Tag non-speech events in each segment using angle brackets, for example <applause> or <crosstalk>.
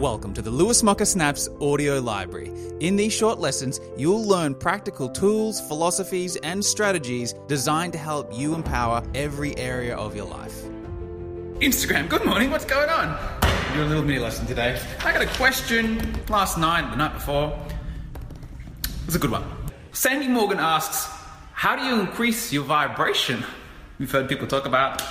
Welcome to the Lewis Mocker Snaps audio library. In these short lessons, you'll learn practical tools, philosophies, and strategies designed to help you empower every area of your life. Instagram, good morning, what's going on? Do a little mini lesson today. I got a question last night, the night before. It was a good one. Sandy Morgan asks, How do you increase your vibration? We've heard people talk about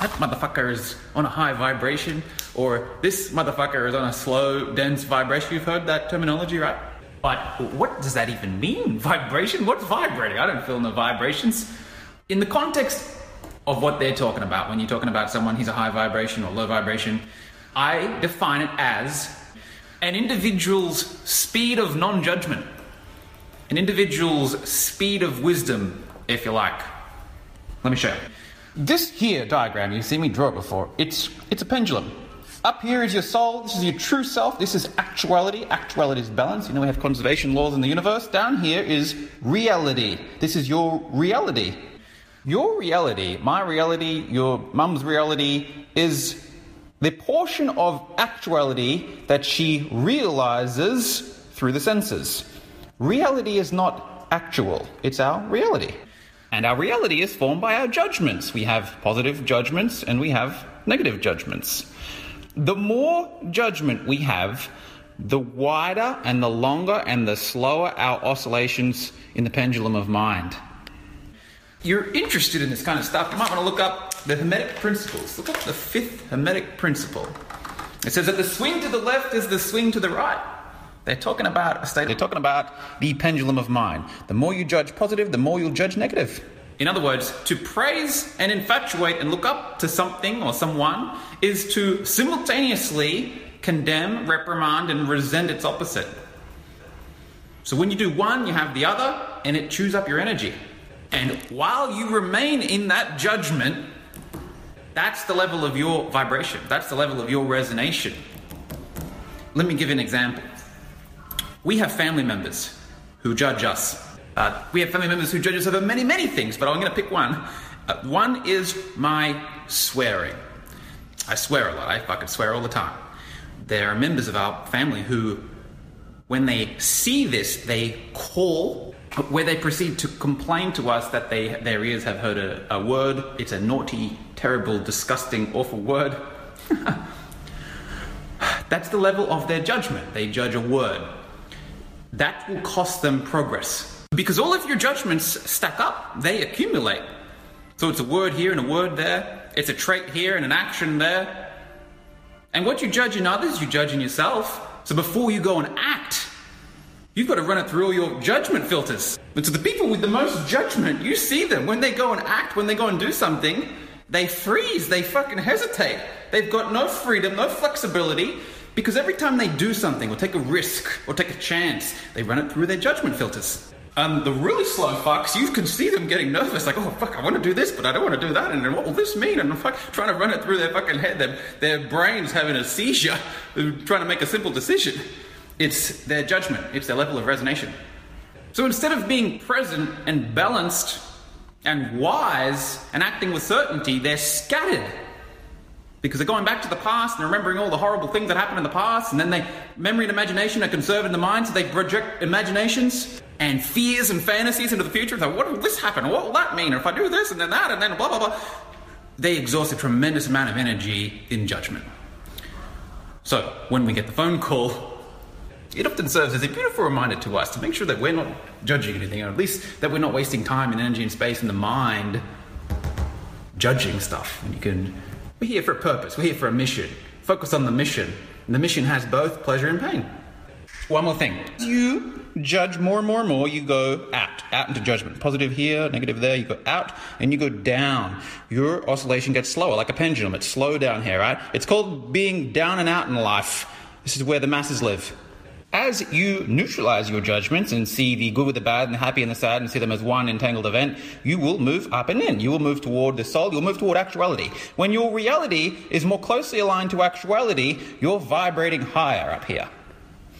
that motherfucker is on a high vibration, or this motherfucker is on a slow, dense vibration. You've heard that terminology, right? But what does that even mean? <laughs> Vibration? What's vibrating? I don't feel no vibrations. In the context of what they're talking about, when you're talking about someone who's a high vibration or low vibration, I define it as an individual's speed of non judgment, an individual's speed of wisdom, if you like. Let me show you. This here diagram, you've seen me draw it before, it's, it's a pendulum. Up here is your soul, this is your true self, this is actuality. Actuality is balance. You know, we have conservation laws in the universe. Down here is reality. This is your reality. Your reality, my reality, your mum's reality, is the portion of actuality that she realizes through the senses. Reality is not actual, it's our reality. And our reality is formed by our judgments. We have positive judgments and we have negative judgments. The more judgment we have, the wider and the longer and the slower our oscillations in the pendulum of mind. You're interested in this kind of stuff, you might want to look up the Hermetic principles. Look up the fifth Hermetic principle. It says that the swing to the left is the swing to the right. They're talking about a state, they're talking about the pendulum of mind. The more you judge positive, the more you'll judge negative. In other words, to praise and infatuate and look up to something or someone is to simultaneously condemn, reprimand, and resent its opposite. So when you do one, you have the other, and it chews up your energy. And while you remain in that judgment, that's the level of your vibration. That's the level of your resonation. Let me give an example. We have family members who judge us. Uh, we have family members who judge us over many, many things, but I'm going to pick one. Uh, one is my swearing. I swear a lot. I fucking swear all the time. There are members of our family who, when they see this, they call, where they proceed to complain to us that they, their ears have heard a, a word. It's a naughty, terrible, disgusting, awful word. <laughs> That's the level of their judgment. They judge a word that will cost them progress. Because all of your judgments stack up, they accumulate. So it's a word here and a word there, it's a trait here and an action there. And what you judge in others, you judge in yourself. So before you go and act, you've got to run it through all your judgment filters. But to the people with the most judgment, you see them when they go and act, when they go and do something, they freeze, they fucking hesitate. They've got no freedom, no flexibility. Because every time they do something or take a risk or take a chance, they run it through their judgment filters. And the really slow fucks, you can see them getting nervous, like, oh fuck, I want to do this, but I don't want to do that, and then what will this mean? And fuck, trying to run it through their fucking head. Their, their brain's having a seizure, <laughs> trying to make a simple decision. It's their judgment, it's their level of resonation. So instead of being present and balanced and wise and acting with certainty, they're scattered because they're going back to the past and remembering all the horrible things that happened in the past, and then they memory and imagination are conserved in the mind, so they project imaginations and fears and fantasies into the future. So what will this happen? What will that mean? Or if I do this and then that and then blah blah blah. They exhaust a tremendous amount of energy in judgment. So when we get the phone call, it often serves as a beautiful reminder to us to make sure that we're not judging anything, or at least that we're not wasting time and energy and space in the mind judging stuff. And you can we're here for a purpose, we're here for a mission. Focus on the mission. And the mission has both pleasure and pain. One more thing. You judge more and more and more, you go out, out into judgment. Positive here, negative there, you go out and you go down. Your oscillation gets slower, like a pendulum. It's slow down here, right? It's called being down and out in life. This is where the masses live. As you neutralize your judgments and see the good with the bad and the happy and the sad and see them as one entangled event, you will move up and in. You will move toward the soul, you'll move toward actuality. When your reality is more closely aligned to actuality, you're vibrating higher up here.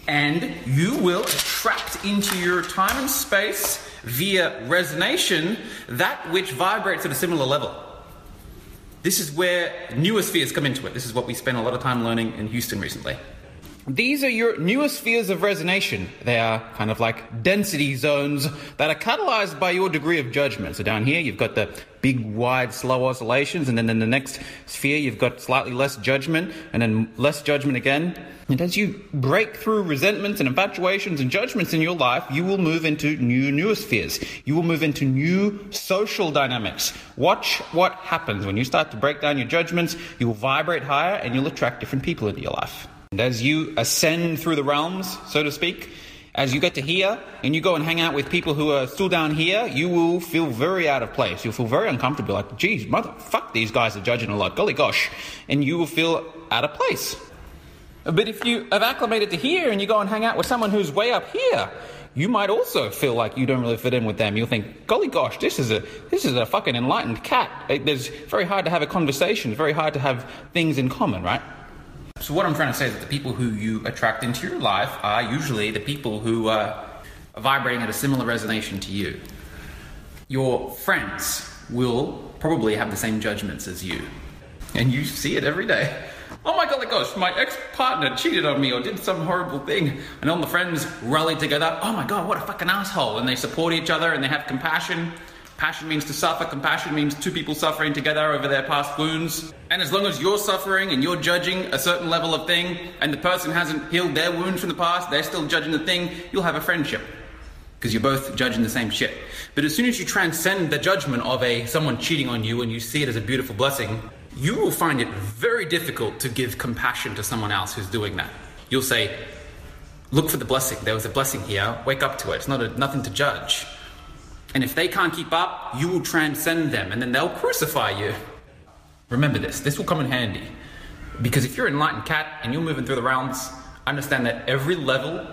And you will attract into your time and space via resonation that which vibrates at a similar level. This is where noospheres come into it. This is what we spent a lot of time learning in Houston recently These are your noospheres of resonation. They are kind of like density zones that are catalyzed by your degree of judgment. So down here, you've got the big, wide, slow oscillations, and then in the next sphere, you've got slightly less judgment, and then less judgment again. And as you break through resentments and infatuations and judgments in your life, you will move into new noospheres. You will move into new social dynamics. Watch what happens when you start to break down your judgments. You will vibrate higher, and you'll attract different people into your life. And as you ascend through the realms, so to speak, as you get to here and you go and hang out with people who are still down here, you will feel very out of place. You'll feel very uncomfortable. Like, geez, mother, fuck, these guys are judging a lot. Golly gosh. And you will feel out of place. But if you have acclimated to here and you go and hang out with someone who's way up here, you might also feel like you don't really fit in with them. You'll think, golly gosh, this is a this is a fucking enlightened cat. It's very hard to have a conversation. It's very hard to have things in common, right? So what I'm trying to say is that the people who you attract into your life are usually the people who uh, are vibrating at a similar resonation to you. Your friends will probably have the same judgments as you, and you see it every day. Oh my god, gosh, my ex partner cheated on me or did some horrible thing. And all the friends rally together. Oh my god, what a fucking asshole. And they support each other and they have compassion. Passion means to suffer. Compassion means two people suffering together over their past wounds. And as long as you're suffering and you're judging a certain level of thing, and the person hasn't healed their wounds from the past, they're still judging the thing, you'll have a friendship. Because you're both judging the same shit. But as soon as you transcend the judgment of a someone cheating on you and you see it as a beautiful blessing, you will find it very difficult to give compassion to someone else who's doing that. You'll say, Look for the blessing. There was a blessing here. Wake up to it. It's not a, nothing to judge. And if they can't keep up, you will transcend them and then they'll crucify you. Remember this, this will come in handy. Because if you're an enlightened cat and you're moving through the realms, understand that every level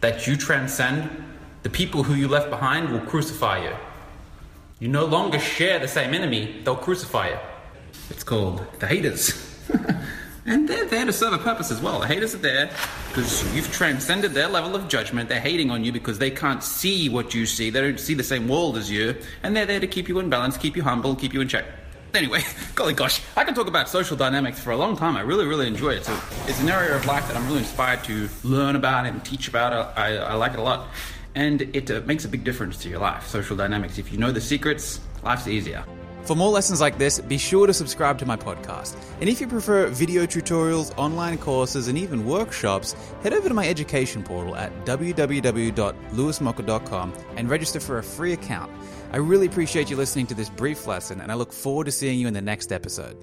that you transcend, the people who you left behind will crucify you. You no longer share the same enemy, they'll crucify you. It's called the haters. <laughs> And they're there to serve a purpose as well. The haters are there because you've transcended their level of judgment. They're hating on you because they can't see what you see. They don't see the same world as you. And they're there to keep you in balance, keep you humble, keep you in check. Anyway, <laughs> golly gosh, I can talk about social dynamics for a long time. I really, really enjoy it. So it's an area of life that I'm really inspired to learn about and teach about. I, I like it a lot. And it uh, makes a big difference to your life, social dynamics. If you know the secrets, life's easier. For more lessons like this, be sure to subscribe to my podcast. And if you prefer video tutorials, online courses, and even workshops, head over to my education portal at www.lewismocker.com and register for a free account. I really appreciate you listening to this brief lesson, and I look forward to seeing you in the next episode.